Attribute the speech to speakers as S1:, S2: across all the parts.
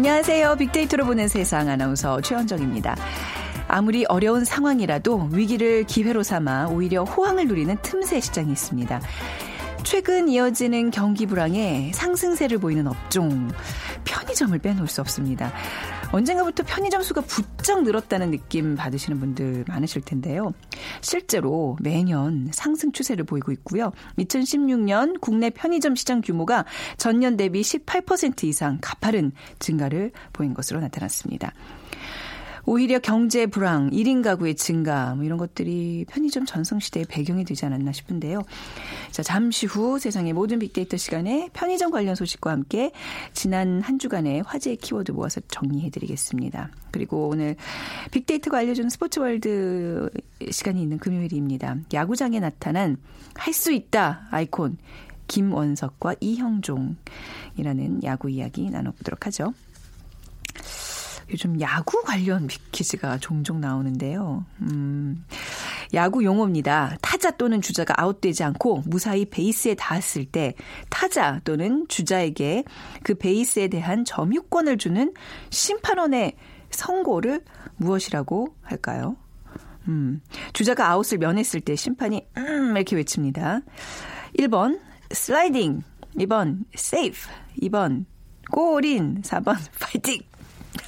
S1: 안녕하세요. 빅데이터로 보는 세상 아나운서 최현정입니다. 아무리 어려운 상황이라도 위기를 기회로 삼아 오히려 호황을 누리는 틈새 시장이 있습니다. 최근 이어지는 경기 불황에 상승세를 보이는 업종, 편의점을 빼놓을 수 없습니다. 언젠가부터 편의점 수가 부쩍 늘었다는 느낌 받으시는 분들 많으실 텐데요. 실제로 매년 상승 추세를 보이고 있고요. 2016년 국내 편의점 시장 규모가 전년 대비 18% 이상 가파른 증가를 보인 것으로 나타났습니다. 오히려 경제 불황, 1인 가구의 증가, 뭐 이런 것들이 편의점 전성 시대의 배경이 되지 않았나 싶은데요. 자, 잠시 후 세상의 모든 빅데이터 시간에 편의점 관련 소식과 함께 지난 한 주간의 화제의 키워드 모아서 정리해 드리겠습니다. 그리고 오늘 빅데이터가 알려주는 스포츠 월드 시간이 있는 금요일입니다. 야구장에 나타난 할 수 있다 아이콘 김원석과 이형종이라는 야구 이야기 나눠보도록 하죠. 요즘 야구 관련 퀴즈가 종종 나오는데요. 음, 야구 용어입니다. 타자 또는 주자가 아웃되지 않고 무사히 베이스에 닿았을 때 타자 또는 주자에게 그 베이스에 대한 점유권을 주는 심판원의 선고를 무엇이라고 할까요? 음, 주자가 아웃을 면했을 때 심판이 음 이렇게 외칩니다. 1번 슬라이딩, 2번 세이프, 2번 골인, 4번 파이팅.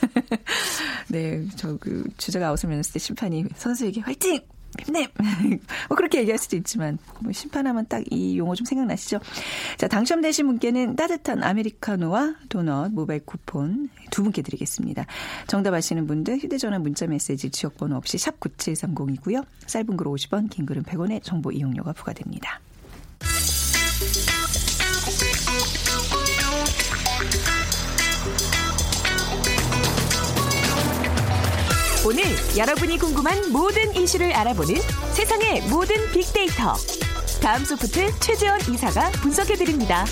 S1: 네, 저 그 주자가 아웃을 면했을 때 심판이 선수에게 화이팅! 힘내! 뭐 그렇게 얘기할 수도 있지만 뭐 심판하면 딱 이 용어 좀 생각나시죠? 자, 당첨되신 분께는 따뜻한 아메리카노와 도넛 모바일 쿠폰 두 분께 드리겠습니다. 정답 아시는 분들 휴대전화 문자메시지 지역번호 없이 샵 9730이고요. 짧은 글 50원, 긴 글은 100원의 정보 이용료가 부과됩니다.
S2: 오늘 여러분이 궁금한 모든 이슈를 알아보는 세상의 모든 빅데이터. 다음 소프트 최재원 이사가 분석해드립니다.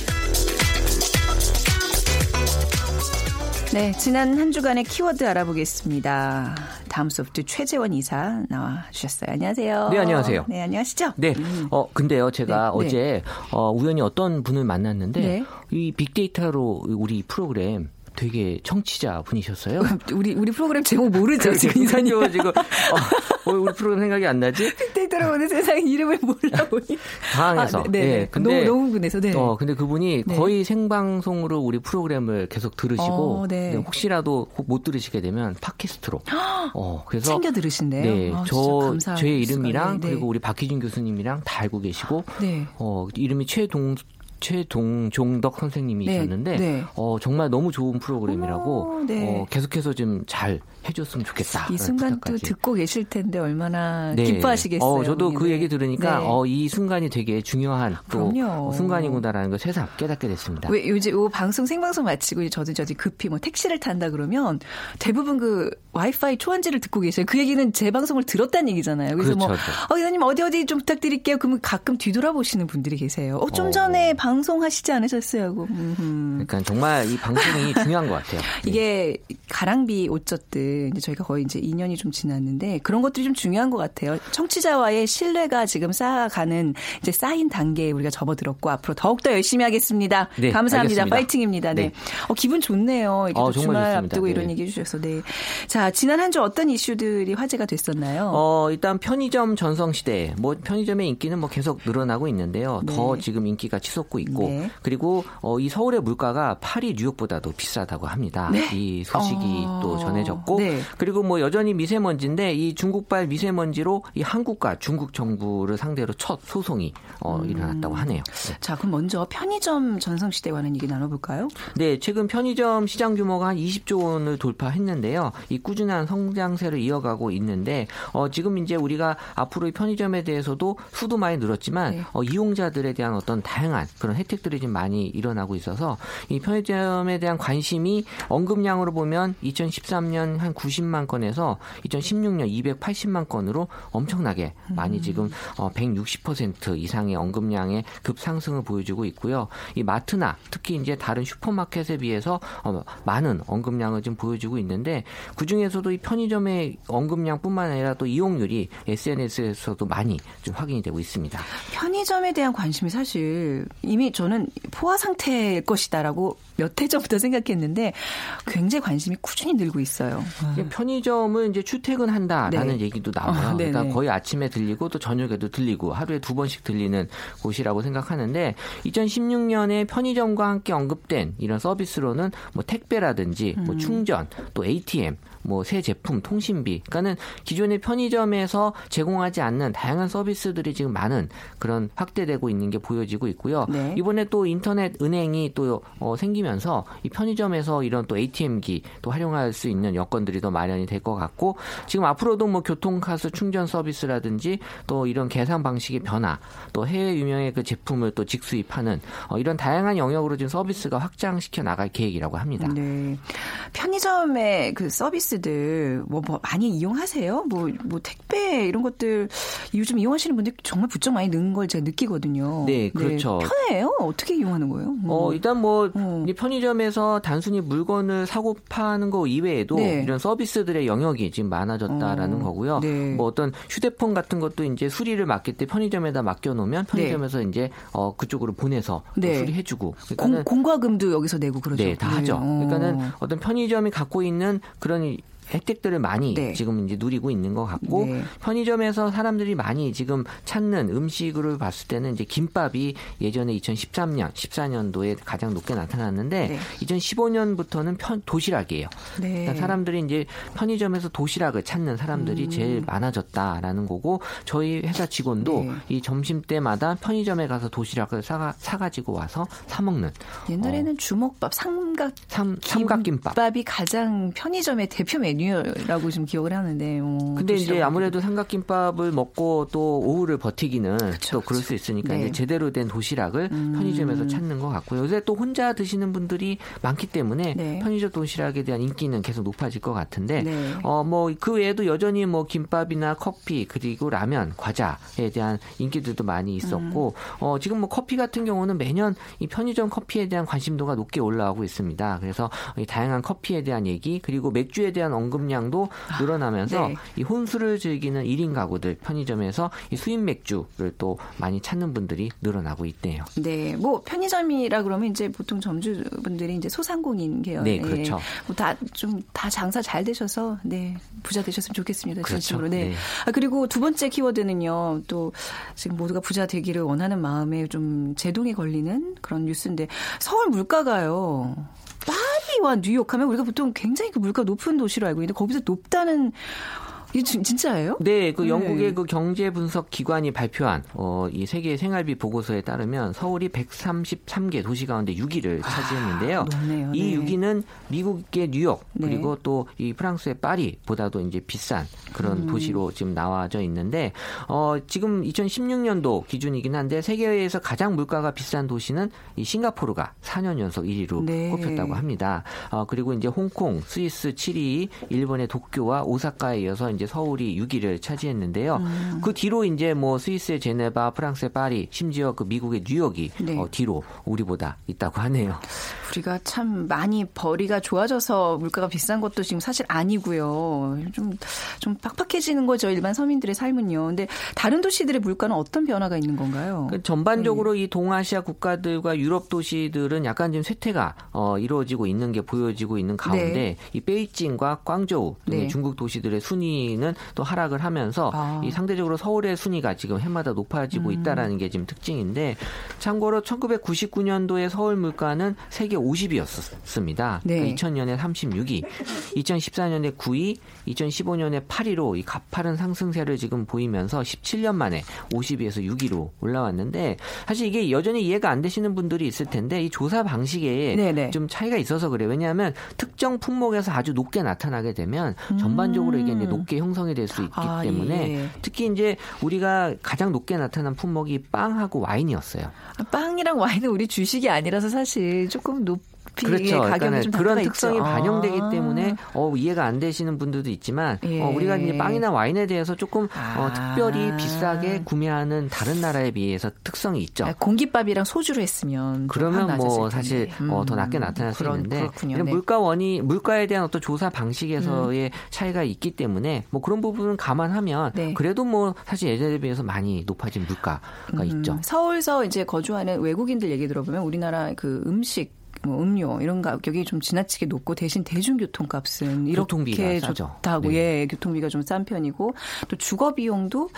S1: 네, 지난 한 주간의 키워드 알아보겠습니다. 다음 소프트 최재원 이사 나와 주셨어요. 안녕하세요.
S3: 네, 안녕하세요.
S1: 네, 안녕하시죠?
S3: 네. 어, 근데요, 제가
S1: 네, 네.
S3: 어제 어, 우연히 어떤 분을 만났는데
S1: 네.
S3: 이 빅데이터로 우리 프로그램 되게 청취자 분이셨어요.
S1: 우리 우리 프로그램 제목 모르죠 지금 이사님.
S3: 이사님 지금 어, 왜 우리 프로그램 생각이 안 나지?
S1: 빅데이터로 보는 세상 이름을 몰라보니
S3: 당황해서.
S1: 아, 네, 네.
S3: 예, 근데
S1: 너무 너무 흥분해서 네.
S3: 어, 근데 그분이
S1: 네.
S3: 거의 생방송으로 우리 프로그램을 계속 들으시고
S1: 어, 네.
S3: 네, 혹시라도 혹못 들으시게 되면 팟캐스트로. 어, 그래서
S1: 챙겨 들으신대요.
S3: 네,
S1: 아, 진짜
S3: 저
S1: 감사할
S3: 제
S1: 수가.
S3: 이름이랑
S1: 네, 네.
S3: 그리고 우리 박희준 교수님이랑 다 알고 계시고
S1: 네.
S3: 어, 이름이 최동 최동종덕 선생님이셨는데
S1: 네, 네.
S3: 어, 정말 너무 좋은 프로그램이라고
S1: 어머, 네.
S3: 어, 계속해서 좀 잘 해줬으면 좋겠다.
S1: 이 순간 또
S3: 부탁까지.
S1: 듣고 계실 텐데 얼마나
S3: 네.
S1: 기뻐하시겠어요.
S3: 어, 저도 그
S1: 네.
S3: 얘기 들으니까
S1: 네.
S3: 어, 이 순간이 되게 중요한 또
S1: 그럼요.
S3: 어, 순간이구나라는 걸 새삼 깨닫게 됐습니다.
S1: 왜 요즘 요 방송 생방송 마치고 저도 저도 급히 뭐 택시를 탄다 그러면 대부분 그 와이파이 초안지를 듣고 계세요. 그 얘기는 제 방송을 들었다는 얘기잖아요. 그래서 뭐
S3: 그렇죠.
S1: 어, 기사님 어디 어디 좀 부탁드릴게요. 그러면 가끔 뒤돌아보시는 분들이 계세요. 어, 좀
S3: 어.
S1: 전에 방송하시지 않으셨어요? 하고. 음흠.
S3: 그러니까 정말 이 방송이 중요한 것 같아요. 네.
S1: 이게 가랑비 옷젖들 이제 저희가 거의 이제 2년이 좀 지났는데 그런 것들이 좀 중요한 것 같아요. 청취자와의 신뢰가 지금 쌓아가는 이제 쌓인 단계에 우리가 접어들었고 앞으로 더욱 더 열심히 하겠습니다.
S3: 네,
S1: 감사합니다.
S3: 알겠습니다.
S1: 파이팅입니다. 네.
S3: 네.
S1: 어, 기분 좋네요. 이게
S3: 어,
S1: 주말
S3: 좋습니다.
S1: 앞두고
S3: 네.
S1: 이런 얘기 해주셔서 네. 자 지난 한 주 어떤 이슈들이 화제가 됐었나요?
S3: 어, 일단 편의점 전성 시대, 뭐 편의점의 인기는 뭐 계속 늘어나고 있는데요. 더
S1: 네.
S3: 지금 인기가 치솟고 있고,
S1: 네.
S3: 그리고 어, 이 서울의 물가가 파리, 뉴욕보다도 비싸다고 합니다. 이 소식이
S1: 어,
S3: 또 전해졌고,
S1: 네.
S3: 그리고 뭐 여전히 미세먼지인데 이 중국발 미세먼지로 이 한국과 중국 정부를 상대로 첫 소송이 어,
S1: 음.
S3: 일어났다고 하네요.
S1: 자, 그럼 먼저 편의점 전성 시대에 관한 얘기 나눠볼까요?
S3: 네, 최근 편의점 시장 규모가 한 20조 원을 돌파했는데요. 이 꾸준한 성장세를 이어가고 있는데 어, 지금 이제 우리가 앞으로 이 편의점에 대해서도 수도 많이 늘었지만
S1: 네.
S3: 어, 이용자들에 대한 어떤 다양한 그런 혜택들이 좀 많이 일어나고 있어서 이 편의점에 대한 관심이 언급량으로 보면 2013년 한 90만 건에서 2016년 280만 건으로 엄청나게 많이 지금 어, 160% 이상의 언급량의 급상승을 보여주고 있고요. 이 마트나 특히 이제 다른 슈퍼마켓에 비해서 어, 많은 언급량을 좀 보여주고 있는데 그 중에서도 이 편의점의 언급량뿐만 아니라 또 이용률이 SNS에서도 많이 좀 확인이 되고 있습니다.
S1: 편의점에 대한 관심이 사실 이미 저는 포화 상태일 것이다라고 몇 해 전부터 생각했는데 굉장히 관심이 꾸준히 늘고 있어요.
S3: 이게 편의점은 이제 출퇴근한다라는
S1: 네.
S3: 얘기도 나와요.
S1: 어.
S3: 그러니까 거의 아침에 들리고 또 저녁에도 들리고 하루에 두 번씩 들리는 곳이라고 생각하는데 2016년에 편의점과 함께 언급된 이런 서비스로는 뭐 택배라든지 뭐 충전 또 ATM 뭐 새 제품, 통신비. 그러니까는 기존의 편의점에서 제공하지 않는 다양한 서비스들이 지금 많은 그런 확대되고 있는 게 보여지고 있고요.
S1: 네.
S3: 이번에 또 인터넷 은행이 또 어, 생기면서 이 편의점에서 이런 또 ATM기 또 활용할 수 있는 여건들이 더 마련이 될 것 같고 지금 앞으로도 뭐 교통카드 충전 서비스라든지 또 이런 계산 방식의 변화 또 해외 유명의 그 제품을 또 직수입하는 어, 이런 다양한 영역으로 지금 서비스가 확장시켜 나갈 계획이라고 합니다.
S1: 네. 편의점의 그 서비스 들 뭐, 뭐 많이 이용하세요? 뭐, 뭐 택배 이런 것들 요즘 이용하시는 분들 정말 부쩍 많이 는걸 제가 느끼거든요.
S3: 네, 그렇죠.
S1: 편해요? 어떻게 이용하는 거예요?
S3: 어, 일단 뭐,
S1: 어.
S3: 이 편의점에서 단순히 물건을 사고 파는 거 이외에도
S1: 네.
S3: 이런 서비스들의 영역이 지금 많아졌다라는
S1: 어,
S3: 거고요.
S1: 네.
S3: 뭐 어떤 휴대폰 같은 것도 이제 수리를 맡길 때 편의점에다 맡겨 놓으면 편의점에서 이제 어, 그쪽으로 보내서 또
S1: 네.
S3: 수리해 주고.
S1: 공,
S3: 그러니까는
S1: 공과금도 여기서 내고 그러죠.
S3: 네, 다 하죠.
S1: 어.
S3: 그러니까는 어떤 편의점이 갖고 있는 그런 이 혜택들을 많이
S1: 네.
S3: 지금 이제 누리고 있는 것 같고
S1: 네.
S3: 편의점에서 사람들이 많이 지금 찾는 음식으로 봤을 때는 이제 김밥이 예전에 2013년, 14년도에 가장 높게 나타났는데
S1: 네.
S3: 2015년부터는 편 도시락이에요.
S1: 네.
S3: 그러니까 사람들이 이제 편의점에서 도시락을 찾는 사람들이
S1: 음.
S3: 제일 많아졌다라는 거고 저희 회사 직원도
S1: 네.
S3: 이 점심 때마다 편의점에 가서 도시락을 사가 사가지고 와서 사 먹는
S1: 옛날에는 주먹밥, 삼각
S3: 삼 삼각김밥.
S1: 김밥이 가장 편의점의 대표 메뉴 라고 좀 기억을 하는데. 어,
S3: 근데 이제 아무래도 삼각김밥을 먹고 또 오후를 버티기는 또 그럴 수 있으니까
S1: 네. 음.
S3: 이제 제대로 된 도시락을 편의점에서 찾는 것 같고요. 요새 또 혼자 드시는 분들이 많기 때문에
S1: 네.
S3: 편의점 도시락에 대한 인기는 계속 높아질 것 같은데
S1: 네.
S3: 어뭐 그 외에도 여전히 뭐 김밥이나 커피 그리고 라면, 과자에 대한 인기들도 많이 있었고
S1: 음.
S3: 어 지금 뭐 커피 같은 경우는 매년 이 편의점 커피에 대한 관심도가 높게 올라가고 있습니다. 그래서 이 다양한 커피에 대한 얘기 그리고 맥주에 대한 언급량도 늘어나면서
S1: 네.
S3: 이 혼술을 즐기는 1인 가구들 편의점에서 이 수입 맥주를 또 많이 찾는 분들이 늘어나고 있대요.
S1: 네, 뭐 편의점이라 그러면 이제 보통 점주분들이 이제 소상공인 계열,
S3: 네, 그렇죠.
S1: 뭐다 좀 다 장사 잘 되셔서 네 부자 되셨으면 좋겠습니다.
S3: 그렇죠.
S1: 진심으로. 네.
S3: 네.
S1: 아, 그리고 두 번째 키워드는요, 또 지금 모두가 부자 되기를 원하는 마음에 좀 제동이 걸리는 그런 뉴스인데 서울 물가가요. 파리와 뉴욕 하면 우리가 보통 굉장히 그 물가 높은 도시로 알고 있는데 거기서 높다는 이게 진- 진짜예요?
S3: 네, 그
S1: 네.
S3: 영국의 그 경제 분석 기관이 발표한 어, 이 세계 생활비 보고서에 따르면 서울이 133개 도시 가운데 6위를 차지했는데요.
S1: 높네요.
S3: 이
S1: 네.
S3: 6위는 미국의 뉴욕
S1: 네.
S3: 그리고 또이 프랑스의 파리보다도 이제 비싼 그런
S1: 음.
S3: 도시로 지금 나와져 있는데 어, 지금 2016년도 기준이긴 한데 세계에서 가장 물가가 비싼 도시는 이 싱가포르가 4년 연속 1위로
S1: 네.
S3: 꼽혔다고 합니다. 어, 그리고 이제 홍콩, 스위스 7위, 일본의 도쿄와 오사카에 이어서 이제 서울이 6위를 차지했는데요.
S1: 음.
S3: 그 뒤로 이제 뭐 스위스의 제네바, 프랑스의 파리, 심지어 그 미국의 뉴욕이
S1: 네.
S3: 어, 뒤로 우리보다 있다고 하네요.
S1: 우리가 참 많이 벌이가 좋아져서 물가가 비싼 것도 지금 사실 아니고요. 좀, 좀 팍팍해지는 거죠. 일반 서민들의 삶은요. 근데 다른 도시들의 물가는 어떤 변화가 있는 건가요?
S3: 그 전반적으로
S1: 네.
S3: 이 동아시아 국가들과 유럽 도시들은 약간 좀 쇠퇴가 어, 이루어지고 있는 게 보여지고 있는 가운데
S1: 네.
S3: 이 베이징과 광저우
S1: 네.
S3: 중국 도시들의 순위 순위는 또 하락을 하면서
S1: 아.
S3: 이 상대적으로 서울의 순위가 지금 해마다 높아지고
S1: 음.
S3: 있다라는 게 지금 특징인데 참고로 1999년도에 서울 물가는 세계 50위였습니다.
S1: 네.
S3: 2000년에 36위, 2014년에 9위, 2015년에 8위로 이 가파른 상승세를 지금 보이면서 17년 만에 50위에서 6위로 올라왔는데 사실 이게 여전히 이해가 안 되시는 분들이 있을 텐데 이 조사 방식에
S1: 네네.
S3: 좀 차이가 있어서 그래요. 왜냐하면 특정 품목에서 아주 높게 나타나게 되면 전반적으로 이게 이제 높게 형성이 될 수 있기
S1: 음. 아,
S3: 때문에
S1: 예.
S3: 특히 이제 우리가 가장 높게 나타난 품목이 빵하고 와인이었어요.
S1: 빵이랑 와인은 우리 주식이 아니라서 사실 조금 높 이
S3: 그렇죠.
S1: 가격이
S3: 그러니까
S1: 좀
S3: 그런 특성이
S1: 있죠.
S3: 반영되기
S1: 아.
S3: 때문에 어, 이해가 안 되시는 분들도 있지만
S1: 예.
S3: 어, 우리가 이제 빵이나 와인에 대해서 조금 어,
S1: 아.
S3: 특별히 비싸게 구매하는 다른 나라에 비해서 특성이 있죠.
S1: 아, 공깃밥이랑 소주를 했으면 좀
S3: 그러면 확뭐 사실
S1: 텐데.
S3: 어, 더
S1: 음,
S3: 낮게 나타날 수
S1: 그런-
S3: 있는데
S1: 그렇군요.
S3: 이런
S1: 네.
S3: 물가 원이 물가에 대한 어떤 조사 방식에서의
S1: 음.
S3: 차이가 있기 때문에 뭐 그런 부분은 감안하면
S1: 네.
S3: 그래도 뭐 사실 예전에 비해서 많이 높아진 물가가 있죠.
S1: 음, 서울서 이제 거주하는 외국인들 얘기 들어보면 우리나라 그 음식 뭐 음료 이런 가격이 좀 지나치게 높고 대신 대중교통 값은 이렇게
S3: 교통비가 싸죠.
S1: 좋다고
S3: 네.
S1: 예 교통비가 좀 싼 편이고 또 주거 비용도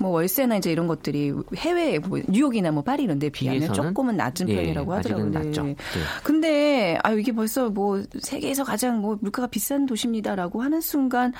S1: 뭐 월세나 이제 이런 것들이 해외 뭐 뉴욕이나 뭐 파리 이런 데 비하면? 조금은 낮은
S3: 예,
S1: 편이라고 하더라고요.
S3: 낮죠.
S1: 네.
S3: 네.
S1: 근데 아 이게 벌써 뭐 세계에서 가장 뭐 물가가 비싼 도시입니다라고 하는 순간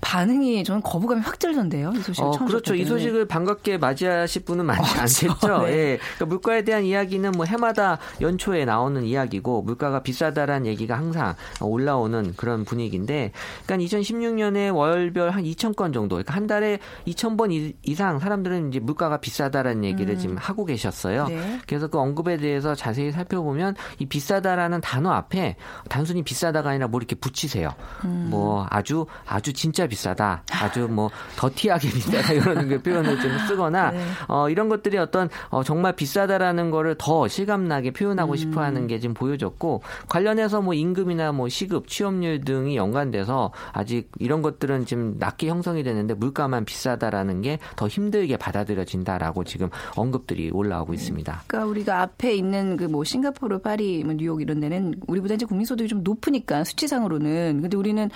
S1: 반응이 저는 거부감이 확 들던데요. 이 소식
S3: 어,
S1: 처음
S3: 그렇죠. 이. 소식을 반갑게 맞이하실 분은 많지 않겠죠.
S1: 네.
S3: 예. 그러니까 물가에 대한 이야기는 뭐 해마다 연초에 나오는 이야기 고 물가가 비싸다라는 얘기가 항상 올라오는 그런 분위기인데, 그러니까 2016년에 월별 한 2천 건 정도, 그러니까 한 달에 2천 번 이- 이상 사람들은 이제 물가가 비싸다라는 얘기를 지금 하고 계셨어요.
S1: 네.
S3: 그래서 그 언급에 대해서 자세히 살펴보면 이 비싸다라는 단어 앞에 단순히 비싸다가 아니라 뭐 이렇게 붙이세요.
S1: 음.
S3: 뭐 아주 아주 진짜 비싸다, 아주 뭐 더티하게 비싸다 이런 그 표현을 좀 쓰거나
S1: 네.
S3: 어, 이런 것들이 어떤 어, 정말 비싸다라는 거를 더 실감나게 표현하고
S1: 음.
S3: 싶어 하는 게 지금 보여졌고 관련해서 뭐 임금이나 뭐 시급, 취업률 등이 연관돼서 아직 이런 것들은 지금 낮게 형성이 되는데 물가만 비싸다라는 게 더 힘들게 받아들여진다라고 지금 언급들이 올라오고 있습니다.
S1: 그러니까 우리가 앞에 있는 그 뭐 싱가포르, 파리, 뭐 뉴욕 이런 데는 우리보다 이제 국민 소득이 좀 높으니까 수치상으로는 근데 우리는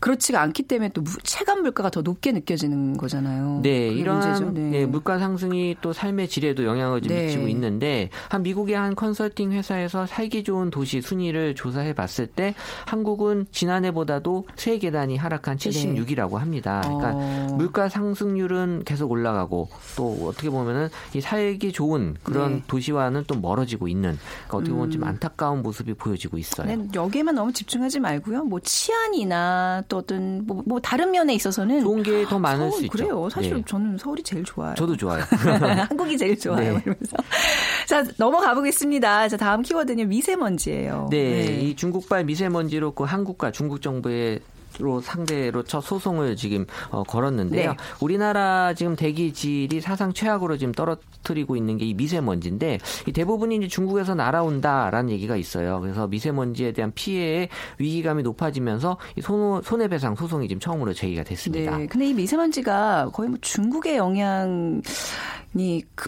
S1: 그렇지가 않기 때문에 또 무- 체감 물가가 더 높게 느껴지는 거잖아요.
S3: 네,
S1: 문제죠. 네.
S3: 네, 물가 상승이 또 삶의 질에도 영향을 좀
S1: 네.
S3: 미치고 있는데 한 미국의 한 컨설팅 회사에서 살기 좋은 도시 순위를 조사해 봤을 때 한국은 지난해보다도 세 계단이 하락한 76이라고 합니다. 그러니까
S1: 어.
S3: 물가 상승률은 계속 올라가고 또 어떻게 보면은 이 살기 좋은 그런
S1: 네. 음.
S3: 도시와는 또 멀어지고 있는 그러니까 어떻게 보면 좀 안타까운 모습이 보여지고 있어요.
S1: 네, 여기에만 너무 집중하지 말고요. 뭐 치안이나 또 어떤 뭐, 뭐 다른 면에 있어서는
S3: 좋은 게 더 많을
S1: 서울,
S3: 수 있죠.
S1: 그래요. 사실
S3: 네.
S1: 저는 서울이 제일 좋아요.
S3: 저도 좋아요.
S1: 한국이 제일 좋아요.
S3: 네.
S1: 이러면서. 자, 넘어가 보겠습니다. 자, 다음 키워드는 미세 먼지예요.
S3: 네, 이 중국발 미세먼지로 그 한국과 중국 정부의 로 상대로 첫 소송을 지금 어, 걸었는데요.
S1: 네.
S3: 우리나라 지금 대기 질이 사상 최악으로 지금 떨어뜨리고 있는 게 이 미세먼지인데 이 대부분이 이제 중국에서 날아온다라는 얘기가 있어요. 그래서 미세먼지에 대한 피해의 위기감이 높아지면서 이 손, 손해배상 소송이 지금 처음으로 제기가 됐습니다.
S1: 네. 근데 이 미세먼지가 거의 뭐 중국의 영향이 크-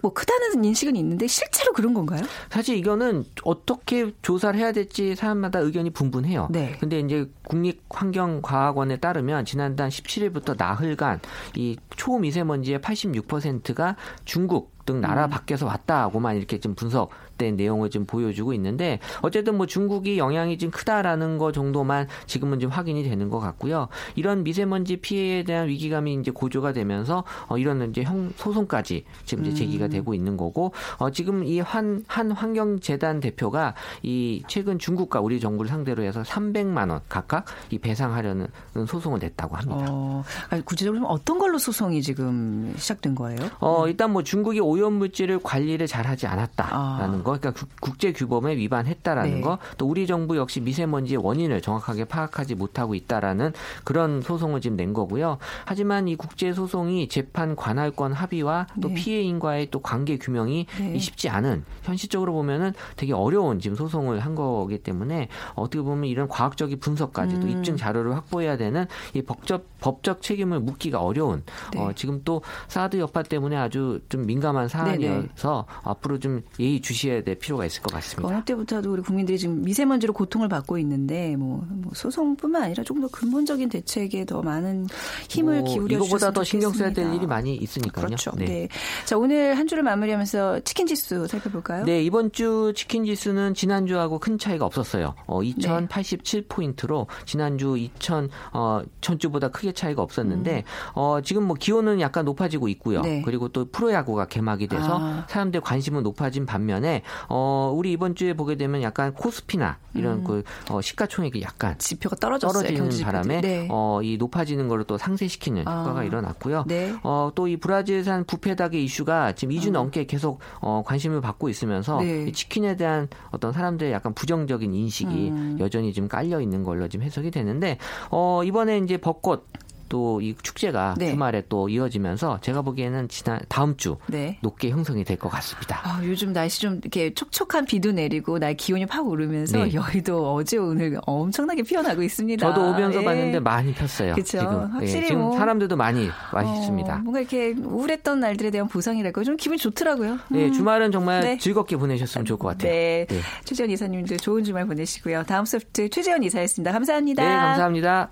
S1: 뭐 크다는 인식은 있는데 실제로 그런 건가요?
S3: 사실 이거는 어떻게 조사를 해야 될지 사람마다 의견이 분분해요.
S1: 네.
S3: 근데 이제 국립환경과학원에 따르면 지난달 17일부터 나흘간 이 초미세먼지의 86%가 중국 등 나라
S1: 음.
S3: 밖에서 왔다고만 이렇게 좀 분석된 내용을 좀 보여주고 있는데 어쨌든 뭐 중국이 영향이 좀 크다라는 거 정도만 지금은 좀 확인이 되는 것 같고요. 이런 미세먼지 피해에 대한 위기감이 이제 고조가 되면서 어 이런 이제 형 소송까지 지금 이제 제기가
S1: 음.
S3: 되고 있는 거고 어 지금 이 한 한 환경재단 대표가 이 최근 중국과 우리 정부를 상대로 해서 300만 원 각각 이 배상하려는 소송을 냈다고 합니다.
S1: 어, 구체적으로 어떤 걸로 소송이 지금 시작된 거예요?
S3: 어, 일단 뭐 중국이 오염 물질을 관리를 잘하지 않았다라는
S1: 아.
S3: 거, 그러니까 국- 국제 규범에 위반했다라는
S1: 네.
S3: 거, 또 우리 정부 역시 미세먼지의 원인을 정확하게 파악하지 못하고 있다라는 그런 소송을 지금 낸 거고요. 하지만 이 국제 소송이 재판 관할권 합의와 또
S1: 네.
S3: 피해인과의 또 관계 규명이
S1: 네.
S3: 이 쉽지 않은 현실적으로 보면은 되게 어려운 지금 소송을 한 거기 때문에 어떻게 보면 이런 과학적인 분석까지 또
S1: 음.
S3: 입증 자료를 확보해야 되는 이 법적 법적 책임을 묻기가 어려운
S1: 네.
S3: 어, 지금 또 사드 여파 때문에 아주 좀 민감한 중요한 사안이어서 앞으로 좀 예의 주시해야 될 필요가 있을 것 같습니다.
S1: 어느 때부터도 우리 국민들이 지금 미세먼지로 고통을 받고 있는데 뭐, 뭐 소송뿐만 아니라 좀더 근본적인 대책에 더 많은 힘을
S3: 뭐
S1: 기울여
S3: 이거보다 더 신경 써야 될
S1: 좋겠습니다.
S3: 일이 많이 있으니까요.
S1: 그렇죠. 네. 자 오늘 한 주를 마무리하면서 치킨 지수 살펴볼까요?
S3: 네, 이번 주 치킨 지수는 지난주하고 큰 차이가 없었어요. 어,
S1: 네.
S3: 2087포인트로 지난주 2000, 어, 전주보다 크게 차이가 없었는데, 어, 지금 뭐 기온은 약간 높아지고 있고요.
S1: 음. 네.
S3: 그리고 또 프로야구가 개막 이 돼서
S1: 아.
S3: 사람들 관심은 높아진 반면에, 어, 우리 이번 주에 보게 되면 약간 코스피나 이런 그, 어, 시가총액이 약간
S1: 지표가 음. 떨어졌어요.
S3: 떨어지는
S1: 경제 지표들이.
S3: 바람에
S1: 네.
S3: 어, 이 높아지는 거를 또 상쇄시키는
S1: 아.
S3: 효과가 일어났고요.
S1: 네.
S3: 어, 또 이 브라질산 부패 닭의 이슈가 지금 2주 넘게 계속 어, 관심을 받고 있으면서
S1: 네.
S3: 이 치킨에 대한 어떤 사람들의 약간 부정적인 인식이
S1: 음.
S3: 여전히 좀 깔려 있는 걸로 지금 해석이 되는데 어, 이번에 이제 벚꽃 또 이 축제가
S1: 네.
S3: 주말에 또 이어지면서 제가 보기에는 지난 다음 주
S1: 네.
S3: 높게 형성이 될 것 같습니다.
S1: 아, 요즘 날씨 좀 이렇게 촉촉한 비도 내리고 날 기온이 팍 오르면서
S3: 네.
S1: 여의도 어제 오늘 엄청나게 피어나고 있습니다.
S3: 저도 오면서
S1: 예.
S3: 봤는데 많이 폈어요.
S1: 그쵸.
S3: 지금
S1: 확실히
S3: 예, 지금
S1: 뭐-
S3: 사람들도 많이 맛있습니다.
S1: 어, 뭔가 이렇게 우울했던 날들에 대한 보상이랄까요? 좀 기분이 좋더라고요.
S3: 네,
S1: 음.
S3: 주말은 정말
S1: 네.
S3: 즐겁게 보내셨으면 좋을 것 같아요.
S1: 네.
S3: 네.
S1: 최재원 이사님도 좋은 주말 보내시고요. 다음 소프트 최재원 이사였습니다. 감사합니다.
S3: 네, 감사합니다.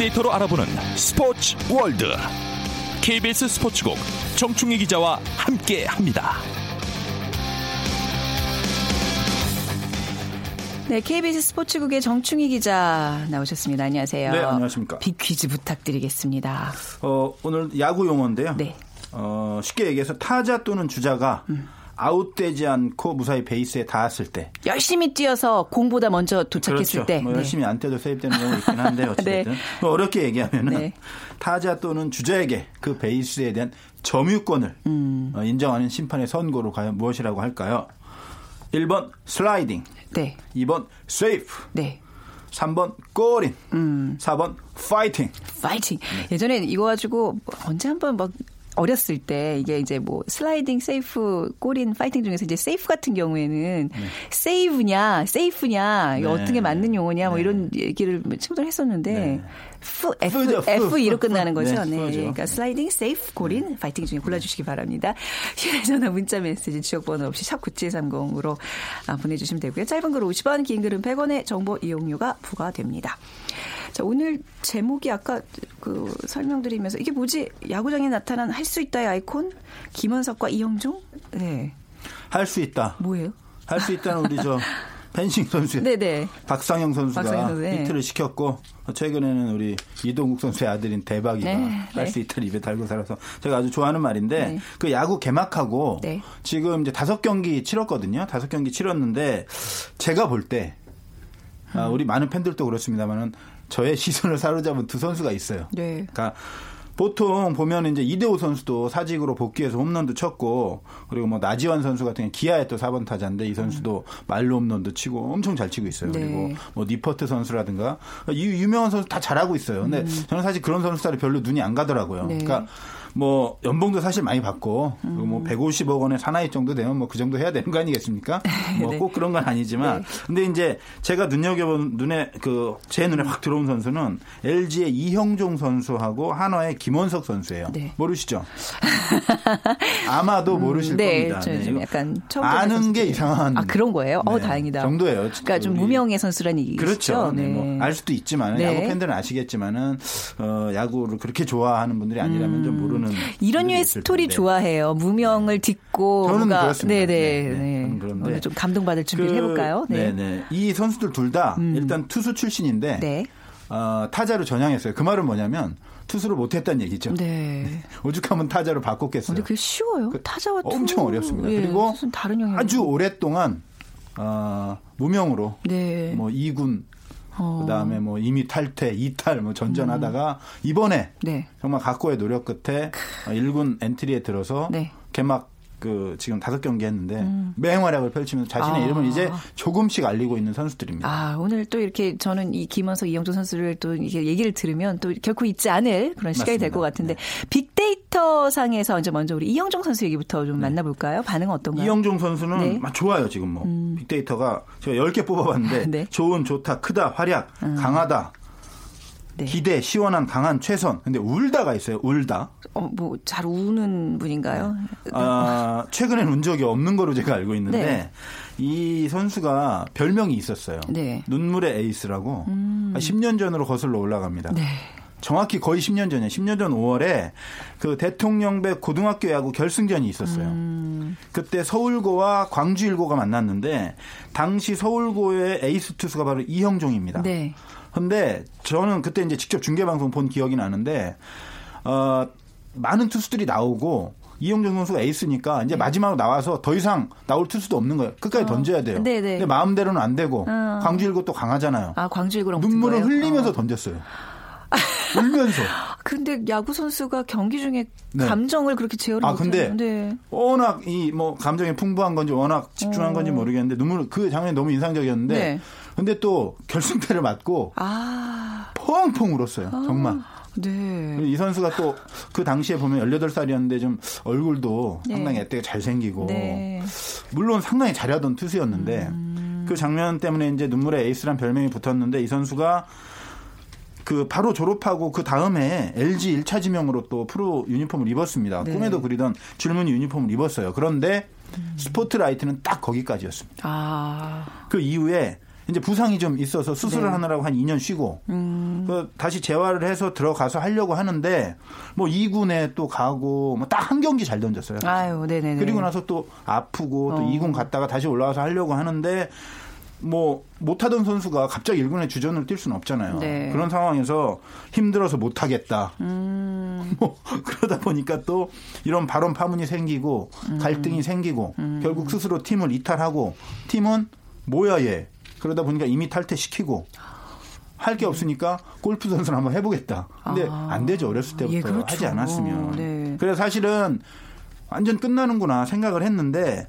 S4: 빅데이터로 알아보는 스포츠 월드 KBS 스포츠국 정충희 기자와 함께 합니다.
S1: 네, KBS 스포츠국의 정충희 기자 나오셨습니다. 안녕하세요.
S5: 네, 안녕하십니까.
S1: 빅퀴즈 부탁드리겠습니다.
S5: 어, 오늘 야구 용어인데요.
S1: 네.
S5: 어, 쉽게 얘기해서 타자 또는 주자가 아웃되지 않고 무사히 베이스에 닿았을 때.
S1: 열심히 뛰어서 공보다 먼저 도착했을
S5: 그렇죠.
S1: 때.
S5: 뭐
S1: 네.
S5: 열심히 안 떼도 세입되는 경우가 있긴 한데 어쨌든
S1: 네.
S5: 뭐 어렵게 얘기하면은
S1: 네.
S5: 타자 또는 주자에게 그 베이스에 대한 점유권을
S1: 음.
S5: 어, 인정하는 심판의 선고로 과연 무엇이라고 할까요? 1번 슬라이딩,
S1: 네.
S5: 2번 세이프,
S1: 네.
S5: 3번 골인,
S1: 음.
S5: 4번 파이팅.
S1: 파이팅.
S5: 네.
S1: 예전에 이거 가지고 언제 한번 막 어렸을 때 이게 이제 뭐 슬라이딩, 세이프, 골인, 파이팅 중에서 이제 세이프 같은 경우에는 세이브냐, 세이프냐,
S5: 네.
S1: 어떤 게 맞는 용어냐 뭐
S5: 네.
S1: 이런 얘기를 친구들 했었는데
S5: 네.
S1: 프, F,
S5: 프,
S1: F2로
S5: 프,
S1: 끝나는
S5: 프.
S1: 거죠.
S5: 네,
S1: 네. 그러니까 슬라이딩, 세이프, 골인, 파이팅 중에 골라주시기 바랍니다. 휴대전화 문자 메시지 지역번호 없이 샵 9730으로 아, 보내주시면 되고요. 짧은 글 50원, 긴 글은 100원의 정보 이용료가 부과됩니다. 자, 오늘 제목이 아까 그 설명드리면서 이게 뭐지? 야구장에 나타난 할 수 있다의 아이콘? 김원석과 이영종? 네.
S5: 할 수 있다.
S1: 뭐예요?
S5: 할 수 있다는 우리 저 펜싱 선수
S1: 네네.
S5: 박상영 선수가
S1: 박상영 선수, 네.
S5: 히트를 시켰고 최근에는 우리 이동국 선수의 아들인 대박이가
S1: 네,
S5: 할
S1: 네.
S5: 수 있다를 입에 달고 살아서 제가 아주 좋아하는 말인데
S1: 네.
S5: 그 야구 개막하고
S1: 네.
S5: 지금 이제 다섯 경기 치렀거든요. 다섯 경기 치렀는데 제가 볼때 아,
S1: 음.
S5: 우리 많은 팬들도 그렇습니다만은 저의 시선을 사로잡은 두 선수가 있어요.
S1: 네.
S5: 그러니까 보통 보면 이제 이대호 선수도 사직으로 복귀해서 홈런도 쳤고 그리고 뭐 나지완 선수 같은 경우 기아의 또 4번 타자인데 이 선수도 말로 홈런도 치고 엄청 잘 치고 있어요.
S1: 음. 네.
S5: 그리고 뭐 니퍼트 선수라든가 이 유명한 선수 다 잘하고 있어요. 근데 저는 사실 그런 선수들이 별로 눈이 안 가더라고요.
S1: 음. 네.
S5: 그러니까 뭐 연봉도 사실 많이 받고
S1: 음.
S5: 뭐 150억 원의 사나이 정도 되면 뭐 그 정도 해야 되는 거 아니겠습니까? 뭐
S1: 네.
S5: 꼭 그런 건 아니지만 근데 이제 제가 눈여겨본 눈에 그 제 눈에 확 들어온 선수는 LG의 이형종 선수하고 한화의 김원석 선수예요.
S1: 네.
S5: 모르시죠? 아마도 모르실
S1: 네,
S5: 겁니다.
S1: 저
S5: 네,
S1: 좀
S5: 이거
S1: 약간 처음
S5: 아는 게. 이상한
S1: 아 그런 거예요? 어
S5: 네,
S1: 다행이다.
S5: 정도예요.
S1: 그러니까 좀 무명의 선수라는 얘기죠.
S5: 그렇죠. 네. 뭐 알 수도 있지만
S1: 네.
S5: 야구 팬들은 아시겠지만은 어, 야구를 그렇게 좋아하는 분들이 아니라면 좀 모르는
S1: 음. 이런 류의 스토리
S5: 텐데.
S1: 좋아해요. 무명을 딛고
S5: 저는
S1: 뭔가
S5: 그렇습니다.
S1: 네네
S5: 네, 네.
S1: 네.
S5: 그런데
S1: 오늘 좀 감동받을 준비를
S5: 그-
S1: 해볼까요?
S5: 네, 네. 이 선수들 둘다 일단 투수 출신인데
S1: 네.
S5: 어, 타자로 전향했어요. 그 말은 뭐냐면 투수를 못했다는 얘기죠.
S1: 네.
S5: 오죽하면 타자로 바꿨겠어요.
S1: 근데 그게 쉬워요? 타자와
S5: 투그 엄청 어렵습니다.
S1: 예,
S5: 그리고
S1: 다른 영역
S5: 아주 오랫동안 어, 무명으로
S1: 네.
S5: 뭐 2군
S1: 어.
S5: 그다음에 뭐 이미 탈퇴, 이탈 뭐 전전하다가 이번에
S1: 네.
S5: 정말 각고의 노력 끝에 1군 엔트리에 들어서
S1: 네.
S5: 개막 그 지금 다섯 경기 했는데 맹활약을 펼치면서 자신의
S1: 아.
S5: 이름을 이제 조금씩 알리고 있는 선수들입니다.
S1: 아, 오늘 또 이렇게 저는 이 김원석, 이영조 선수를 또 이게 얘기를 들으면 또 결코 잊지 않을 그런 시간이 될. 것 같은데 빅 빅데이터 상에서 이제 먼저 우리 이영종 선수 얘기부터 좀 만나볼까요? 반응은 어떤가요?
S5: 이영종 선수는
S1: 네.
S5: 막 좋아요 지금 뭐 빅데이터가 제가 10개 뽑아봤는데
S1: 네.
S5: 좋은 좋다 크다 활약 강하다
S1: 네.
S5: 기대 시원한 강한 최선 근데 울다가 있어요 울다
S1: 어, 뭐 잘 우는 분인가요?
S5: 아, 최근엔 운 적이 없는 거로 제가 알고 있는데
S1: 네.
S5: 이 선수가 별명이 있었어요.
S1: 네. 음.
S5: 눈물의 에이스라고 10년 전으로 거슬러 올라갑니다.
S1: 네.
S5: 정확히 거의 10년 전이에요. 10년 전 5월에 그 대통령배 고등학교 야구 결승전이 있었어요.
S1: 음.
S5: 그때 서울고와 광주일고가 만났는데 당시 서울고의 에이스 투수가 바로 이형종입니다.
S1: 네.
S5: 근데 저는 그때 이제 직접 중계 방송 본 기억이 나는데 어 많은 투수들이 나오고 이영종 선수가 에이스니까 이제 마지막으로 나와서 더 이상 나올 투수도 없는 거예요. 끝까지 던져야 돼요.
S1: 네, 네.
S5: 근데 마음대로는 안 되고
S1: 어.
S5: 광주일고 또 강하잖아요.
S1: 아, 광주일고랑
S5: 눈물을? 흘리면서
S1: 어.
S5: 던졌어요. 울면서.
S1: 근데 야구 선수가 경기 중에
S5: 네.
S1: 감정을 그렇게 제어를
S5: 아,
S1: 못하는
S5: 근데
S1: 네.
S5: 워낙 이 뭐 감정이 풍부한 건지 워낙 집중한 건지 모르겠는데 눈물 그 장면이 너무 인상적이었는데
S1: 네.
S5: 근데 또 결승타를 맞고
S1: 아,
S5: 펑펑 울었어요. 정말.
S1: 네.
S5: 이 선수가 또 그 당시에 보면 18살이었는데 좀 얼굴도
S1: 네.
S5: 상당히 애때가 잘생기고
S1: 네.
S5: 물론 상당히 잘하던 투수였는데
S1: 음.
S5: 그 장면 때문에 이제 눈물의 에이스란 별명이 붙었는데 이 선수가 그 바로 졸업하고 그 다음에 LG 1차 지명으로 또 프로 유니폼을 입었습니다.
S1: 네.
S5: 꿈에도 그리던 줄무늬 유니폼을 입었어요. 그런데 스포트라이트는 딱 거기까지였습니다.
S1: 아,
S5: 그 이후에 이제 부상이 좀 있어서 수술을
S1: 네.
S5: 하느라고 한 2년 쉬고
S1: 음.
S5: 그 다시 재활을 해서 들어가서 하려고 하는데 뭐 2군에 또 가고 뭐 딱 한 경기 잘 던졌어요.
S1: 아유, 네네네.
S5: 그리고 나서 또 아프고 또
S1: 어.
S5: 2군 갔다가 다시 올라와서 하려고 하는데 뭐 못하던 선수가 갑자기 1군에 주전을 뛸 수는 없잖아요.
S1: 네.
S5: 그런 상황에서 힘들어서 못하겠다.
S1: 음.
S5: 뭐 그러다 보니까 또 이런 발언 파문이 생기고
S1: 음.
S5: 갈등이 생기고 결국 스스로 팀을 이탈하고 팀은 뭐야 얘 그러다 보니까 이미 탈퇴시키고 할 게 없으니까 골프 선수를 한번 해보겠다. 근데
S1: 아.
S5: 안 되죠 어렸을 때부터
S1: 예, 그렇죠.
S5: 하지 않았으면.
S1: 네.
S5: 그래서 사실은 완전 끝나는구나 생각을 했는데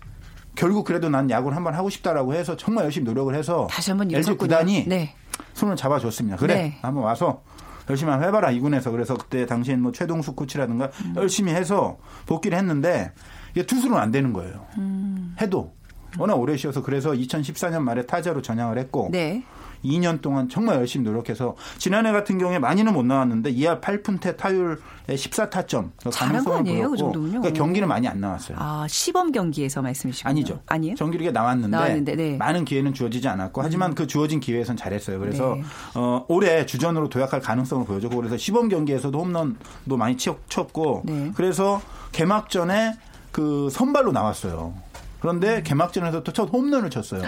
S5: 결국 그래도 난 야구를 한번 하고 싶다라고 해서 정말 열심히 노력을 해서
S1: 다시 한번
S5: LG. 구단이
S1: 네.
S5: 손을 잡아줬습니다. 그래,
S1: 네.
S5: 한번 와서 열심히 한번 해봐라 이군에서 그래서 그때 당시엔 뭐 최동숙 코치라든가
S1: 음.
S5: 열심히 해서 복귀를 했는데 이게 투수는 안 되는 거예요.
S1: 음.
S5: 해도 워낙 오래 쉬어서 그래서 2014년 말에 타자로 전향을 했고
S1: 네.
S5: 2년 동안 정말 열심히 노력해서 지난해 같은 경우에 많이는 못 나왔는데 2할 8푼태 타율에 14타점
S1: 잘한 거 아니에요? 그 정도면요?
S5: 그러니까 경기는 많이 안 나왔어요.
S1: 아, 시범 경기에서 말씀이시군요.
S5: 아니죠.
S1: 아니에요?
S5: 정규리에 나왔는데,
S1: 나왔는데, 네. 음.
S5: 많은 기회는 주어지지 않았고 하지만 그 주어진 기회에선 잘했어요. 그래서
S1: 네.
S5: 어, 올해 주전으로 도약할 가능성을 보여줬고 그래서 시범 경기에서도 홈런도 많이 치- 쳤고
S1: 네.
S5: 그래서 개막전에 그 선발로 나왔어요. 그런데 개막전에서 또 첫 홈런을 쳤어요.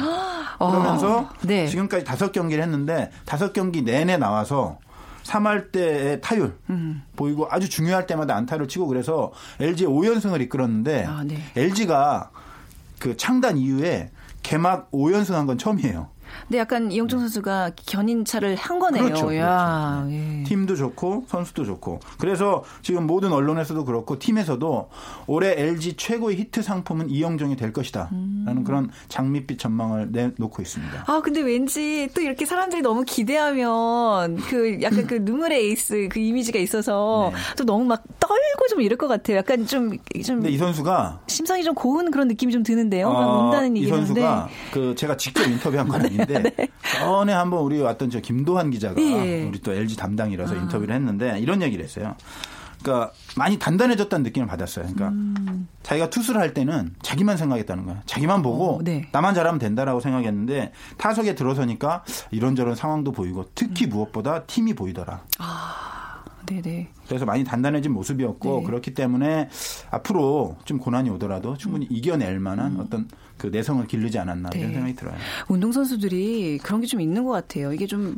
S5: 그러면서
S1: 어, 네.
S5: 지금까지 다섯 경기를 했는데 다섯 경기 내내 나와서 3할 때의 타율
S1: 음.
S5: 보이고 아주 중요할 때마다 안타를 치고 그래서 LG의 5연승을 이끌었는데
S1: 아, 네.
S5: LG가 그 창단 이후에 개막 5연승 한 건 처음이에요.
S1: 근데 약간 이영종 선수가 견인차를 한 거네요.
S5: 그렇죠,
S1: 야, 예.
S5: 팀도 좋고 선수도 좋고 그래서 지금 모든 언론에서도 그렇고 팀에서도 올해 LG 최고의 히트 상품은 이영종이 될 것이다 라는 그런 장밋빛 전망을 내놓고 있습니다.
S1: 아, 근데 왠지 또 이렇게 사람들이 너무 기대하면 그 약간 그 눈물의 에이스 그 이미지가 있어서
S5: 네.
S1: 또 너무 막 떨고 좀 이럴 것 같아요. 약간 좀, 좀
S5: 근데 이 선수가
S1: 심성이 좀 고운 그런 느낌이 좀 드는데요. 막
S5: 어,
S1: 온다는
S5: 이
S1: 얘기는
S5: 선수가 그 제가 직접 인터뷰한 건 아닌데 전에 한번 우리 왔던 저 김도환 기자가
S1: 예.
S5: 우리 또 LG 담당이라서
S1: 아.
S5: 인터뷰를 했는데 이런 얘기를 했어요. 그러니까 많이 단단해졌다는 느낌을 받았어요. 그러니까
S1: 음.
S5: 자기가 투수를 할 때는 자기만 생각했다는 거야. 자기만 보고
S1: 어, 네.
S5: 나만 잘하면 된다라고 생각했는데 타석에 들어서니까 이런저런 상황도 보이고
S1: 음.
S5: 특히 무엇보다 팀이 보이더라.
S1: 네네.
S5: 그래서 많이 단단해진 모습이었고
S1: 네.
S5: 그렇기 때문에 앞으로 좀 고난이 오더라도 충분히 이겨낼 만한 어떤 그 내성을 기르지 않았나 이런
S1: 음. 네.
S5: 생각이 들어요.
S1: 운동 선수들이 그런 게 좀 있는 것 같아요. 이게 좀,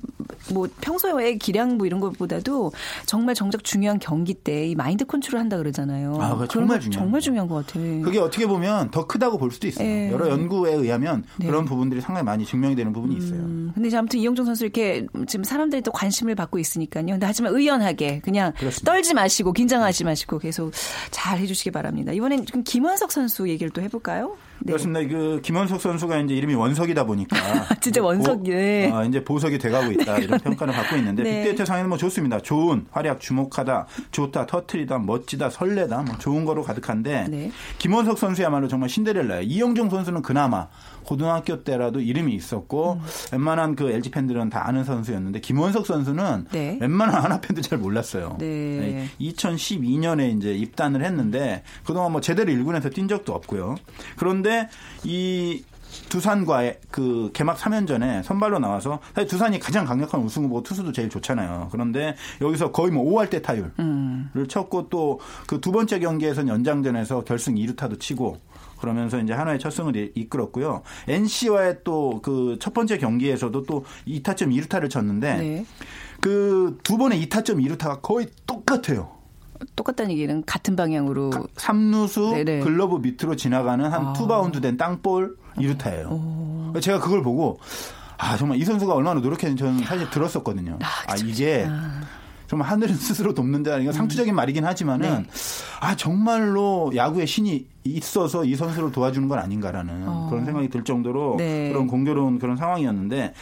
S1: 뭐, 평소에 기량 뭐 이런 것보다도 정말 정작 중요한 경기 때 이 마인드 컨트롤 한다 그러잖아요.
S5: 아, 그거
S1: 그런
S5: 정말
S1: 거
S5: 중요한
S1: 정말. 중요한 것 같아.
S5: 그게 어떻게 보면 더 크다고 볼 수도 있어요.
S1: 예.
S5: 여러 연구에 의하면
S1: 네.
S5: 그런 부분들이 상당히 많이 증명이 되는 부분이 있어요.
S1: 음, 근데 이제 아무튼 이영종 선수 이렇게 지금 사람들이 또 관심을 받고 있으니까요. 근데 하지만 의연하게 그냥
S5: 그렇습니다.
S1: 떨지 마시고 긴장하지 마시고 계속 잘 해주시기 바랍니다. 이번엔 좀 김원석 선수 얘기를 또 해볼까요?
S5: 그렇습니다. 그 김원석 선수가 이제 이름이 원석이다 보니까
S1: 진짜
S5: 뭐
S1: 원석,
S5: 보-
S1: 네.
S5: 어, 이제 보석이 돼가고 있다 이런 평가를 받고 있는데
S1: 네.
S5: 빅데이터 상에는 뭐 좋습니다. 좋은 활약 주목하다, 좋다, 터트리다, 멋지다, 설레다, 뭐 좋은 거로 가득한데
S1: 네.
S5: 김원석 선수야말로 정말 신데렐라예요. 이영종 선수는 그나마 고등학교 때라도 이름이 있었고
S1: 음.
S5: 웬만한 그 LG 팬들은 다 아는 선수였는데 김원석 선수는
S1: 네.
S5: 웬만한 하나 팬도 잘 몰랐어요.
S1: 네.
S5: 2012년에 이제 입단을 했는데 그동안 뭐 제대로 1군에서 뛴 적도 없고요. 그런데 이 두산과의 그 개막 3연전에 선발로 나와서 사실 두산이 가장 강력한 우승 후보 투수도 제일 좋잖아요. 그런데 여기서 거의 뭐 5할 대 타율을 쳤고 또 그 두 번째 경기에서는 연장전에서 결승 2루타도 치고 그러면서 이제 하나의 첫 승을 이- 이끌었고요. NC와의 또 그 첫 번째 경기에서도 또 2타점 2루타를 쳤는데
S1: 네.
S5: 그두 번의 2타점 2루타가 거의 똑같아요.
S1: 똑같다는 얘기는 같은 방향으로
S5: 삼루수
S1: 네네.
S5: 글러브 밑으로 지나가는 한
S1: 아.
S5: two bound 된 땅볼 2루타예요. 제가 그걸 보고 아 정말 이 선수가 얼마나 노력했는지 저는 사실 들었었거든요. 아, 이게 정 말 하늘은 스스로 돕는다. 이거 상투적인
S1: 음.
S5: 말이긴 하지만은
S1: 네.
S5: 아 정말로 야구에 신이 있어서 이 선수를 도와주는 건 아닌가라는 그런 생각이 들 정도로
S1: 어. 네.
S5: 그런 공교로운 그런 상황이었는데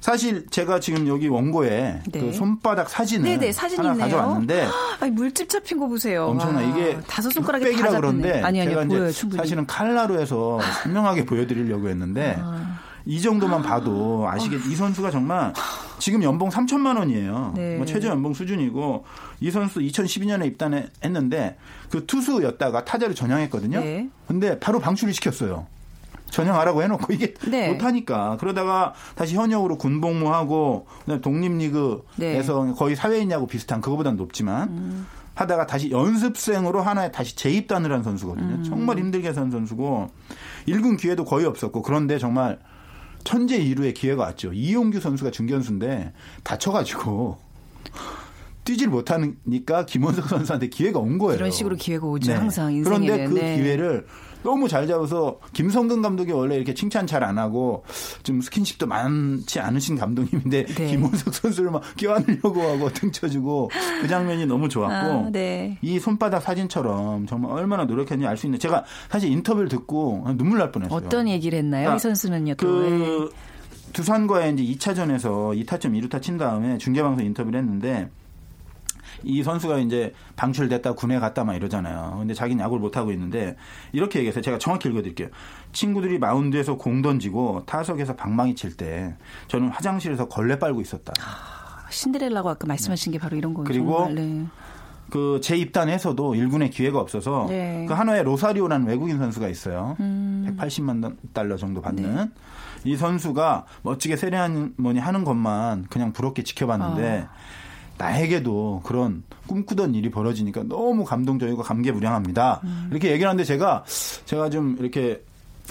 S5: 사실 제가 지금 여기 원고에
S1: 네.
S5: 그 손바닥 사진을
S1: 네네, 사진
S5: 하나
S1: 있네요.
S5: 가져왔는데
S1: 아니, 물집 잡힌 거 보세요.
S5: 엄청나
S1: 와,
S5: 이게
S1: 다섯 손가락에 다 잡히네.
S5: 그런데
S1: 아니 아니
S5: 제가
S1: 보여요
S5: 이제
S1: 충분히.
S5: 사실은 칼라로 해서 선명하게 보여드리려고 했는데
S1: 아.
S5: 이 정도만 봐도 아시겠 이 선수가 정말 지금 연봉 3천만 원이에요.
S1: 네.
S5: 뭐 최저 연봉 수준이고 이 선수 2012년에 입단했는데 그 투수였다가 타자를 전향했거든요.
S1: 네.
S5: 근데 바로 방출을 시켰어요. 전향하라고 해놓고 이게
S1: 네.
S5: 못하니까 그러다가 다시 현역으로 군복무하고 독립리그에서
S1: 네.
S5: 거의 사회인야구 비슷한 그거보다는 높지만 하다가 다시 연습생으로 하나에 다시 재입단을 한 선수거든요. 정말 힘들게 산 선수고 1군 기회도 거의 없었고 그런데 정말 천재 이루의 기회가 왔죠. 이용규 선수가 중견수인데 다쳐가지고 뛰질 못하니까 김원석 선수한테 기회가 온 거예요.
S1: 이런 식으로 기회가 오죠, 항상 인생에는.
S5: 그런데 그
S1: 네.
S5: 기회를 너무 잘 잡아서 김성근 감독이 원래 이렇게 칭찬 잘 안 하고 좀 스킨십도 많지 않으신 감독님인데
S1: 네.
S5: 김원석 선수를 막 껴안으려고 하고 등쳐주고 그 장면이 너무 좋았고
S1: 아, 네.
S5: 이 손바닥 사진처럼 정말 얼마나 노력했는지 알 수 있는 제가 사실 인터뷰를 듣고 눈물 날 뻔했어요.
S1: 어떤 얘기를 했나요?
S5: 아,
S1: 이 선수는요. 또.
S5: 그 두산과의 이제 2차전에서 2타점 2루타 친 다음에 중계방송 인터뷰를 했는데 이 선수가 이제 방출됐다 군에 갔다 막 이러잖아요. 근데 자기는 야구를 못 하고 있는데 이렇게 얘기해서 제가 정확히 읽어드릴게요. 친구들이 마운드에서 공 던지고 타석에서 방망이 칠 때 저는 화장실에서 걸레 빨고 있었다.
S1: 신데렐라고 아까 말씀하신 게 바로 이런 거예요.
S5: 그리고
S1: 정말, 네.
S5: 그 재입단해서도 1군에 기회가 없어서
S1: 네. 음.
S5: 그 한화에 로사리오라는 외국인 선수가 있어요. 180만 달러 정도 받는
S1: 네.
S5: 이 선수가 멋지게 세레모니 하는 것만 그냥 부럽게 지켜봤는데
S1: 아.
S5: 나에게도 그런 꿈꾸던 일이 벌어지니까 너무 감동적이고 감개무량합니다.
S1: 음.
S5: 이렇게 얘기를 하는데 제가 제가 좀 이렇게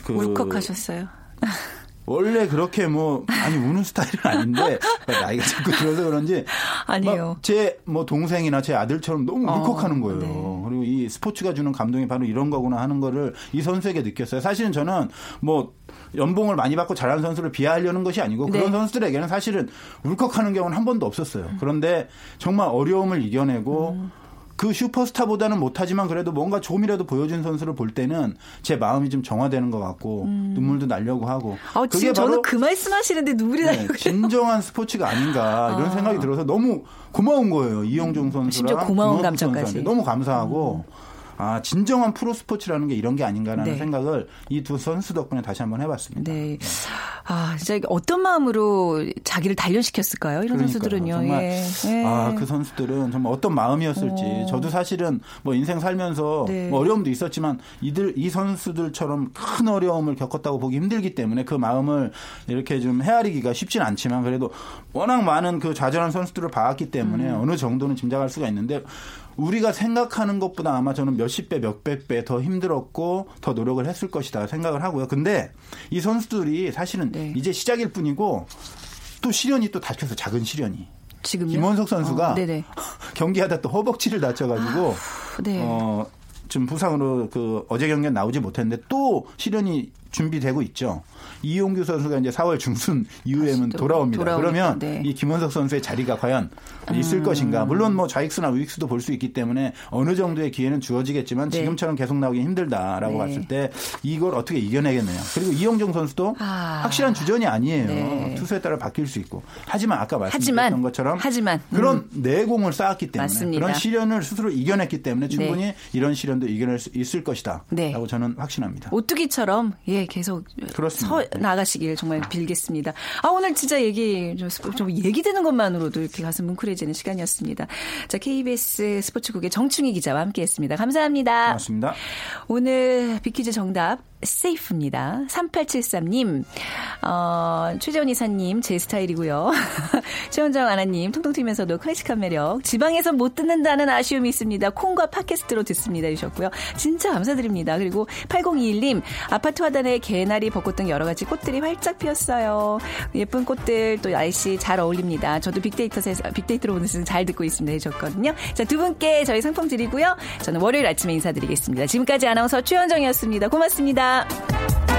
S5: 그
S1: 울컥하셨어요.
S5: 원래 그렇게 뭐 많이 우는 스타일은 아닌데 나이가 자꾸 들어서 그런지
S1: 아니에요.
S5: 제 뭐 동생이나 제 아들처럼 너무
S1: 어,
S5: 울컥하는 거예요.
S1: 네.
S5: 그리고 이 스포츠가 주는 감동이 바로 이런 거구나 하는 거를 이 선수에게 느꼈어요. 사실은 저는 뭐 연봉을 많이 받고 잘하는 선수를 비하하려는 것이 아니고 그런
S1: 네.
S5: 선수들에게는 사실은 울컥하는 경우는 한 번도 없었어요. 그런데 정말 어려움을 이겨내고
S1: 음.
S5: 그 슈퍼스타보다는 못하지만 그래도 뭔가 조금이라도 보여준 선수를 볼 때는 제 마음이 좀 정화되는 것 같고 눈물도 나려고 하고
S1: 아,
S5: 그게
S1: 지금 저는 그 말씀하시는데 눈물이
S5: 네,
S1: 나요.
S5: 진정한 스포츠가 아닌가 이런
S1: 아.
S5: 생각이 들어서 너무 고마운 거예요. 이영종 선수랑
S1: 심지어 고마운 감정까지.
S5: 너무 감사하고 아 진정한 프로 스포츠라는 게 이런 게 아닌가라는
S1: 네.
S5: 생각을 이 두 선수 덕분에 다시 한번 해봤습니다.
S1: 네. 아, 진짜 어떤 마음으로 자기를 단련시켰을까요? 이런
S5: 그러니까요.
S1: 선수들은요.
S5: 정말
S1: 예. 예.
S5: 아, 그 선수들은 정말 어떤 마음이었을지
S1: 어.
S5: 저도 사실은 뭐 인생 살면서
S1: 네.
S5: 뭐 어려움도 있었지만 이들 이 선수들처럼 큰 어려움을 겪었다고 보기 힘들기 때문에 그 마음을 이렇게 좀 헤아리기가 쉽진 않지만 그래도 워낙 많은 그 좌절한 선수들을 봐왔기 때문에
S1: 음.
S5: 어느 정도는 짐작할 수가 있는데 우리가 생각하는 것보다 아마 저는 몇십 배, 몇백 배 더 힘들었고 더 노력을 했을 것이다 생각을 하고요. 근데 이 선수들이 사실은
S1: 네.
S5: 이제 시작일 뿐이고 또 시련이 또 닥쳐서 작은 시련이.
S1: 지금요?
S5: 김원석 선수가
S1: 어.
S5: 경기하다 또 허벅지를 다쳐가지고
S1: 네.
S5: 어, 좀 부상으로 그 어제 경기에 나오지 못했는데 또 시련이 준비되고 있죠. 이용규 선수가 이제 4월 중순 이후에는
S1: 또
S5: 돌아옵니다.
S1: 돌아오니까,
S5: 그러면
S1: 네.
S5: 이 김원석 선수의 자리가 과연 있을
S1: 음.
S5: 것인가? 물론 뭐 좌익수나 우익수도 볼 수 있기 때문에 어느 정도의 기회는 주어지겠지만
S1: 네.
S5: 지금처럼 계속 나오기 힘들다라고
S1: 네.
S5: 봤을 때 이걸 어떻게 이겨내겠느냐. 그리고 이영종 선수도
S1: 아.
S5: 확실한 주전이 아니에요.
S1: 네.
S5: 투수에 따라 바뀔 수 있고. 하지만 아까 말씀드렸던
S1: 하지만,
S5: 것처럼
S1: 하지만,
S5: 그런 내공을 쌓았기 때문에
S1: 맞습니다.
S5: 그런 시련을 스스로 이겨냈기 때문에 충분히
S1: 네.
S5: 이런 시련도 이겨낼 수 있을 것이다.
S1: 네.
S5: 라고 저는 확신합니다.
S1: 오뚜기처럼 예 계속
S5: 그렇습니다.
S1: 서 나가시길 정말 빌겠습니다. 아 오늘 진짜 얘기 좀, 좀 얘기되는 것만으로도 이렇게 가슴 뭉클해지는 시간이었습니다. 자 KBS 스포츠국의 정충희 기자와 함께했습니다. 감사합니다.
S5: 고맙습니다.
S1: 오늘 비키즈 정답 세이프입니다. 3873님, 어, 최재원 이사님, 제 스타일이고요. 최원정 아나님, 통통 튀면서도 클래식한 매력. 지방에서 못 듣는다는 아쉬움이 있습니다. 콩과 팟캐스트로 듣습니다. 주셨고요. 진짜 감사드립니다. 그리고 8021님, 아파트 화단에 개나리, 벚꽃 등 여러 가지 꽃들이 활짝 피었어요. 예쁜 꽃들 또 날씨 잘 어울립니다. 저도 빅데이터 세상, 빅데이터로 세상 잘 듣고 있습니다. 해줬거든요. 자, 두 분께 저희 상품 드리고요. 저는 월요일 아침에 인사드리겠습니다. 지금까지 아나운서 최현정이었습니다. 고맙습니다. that.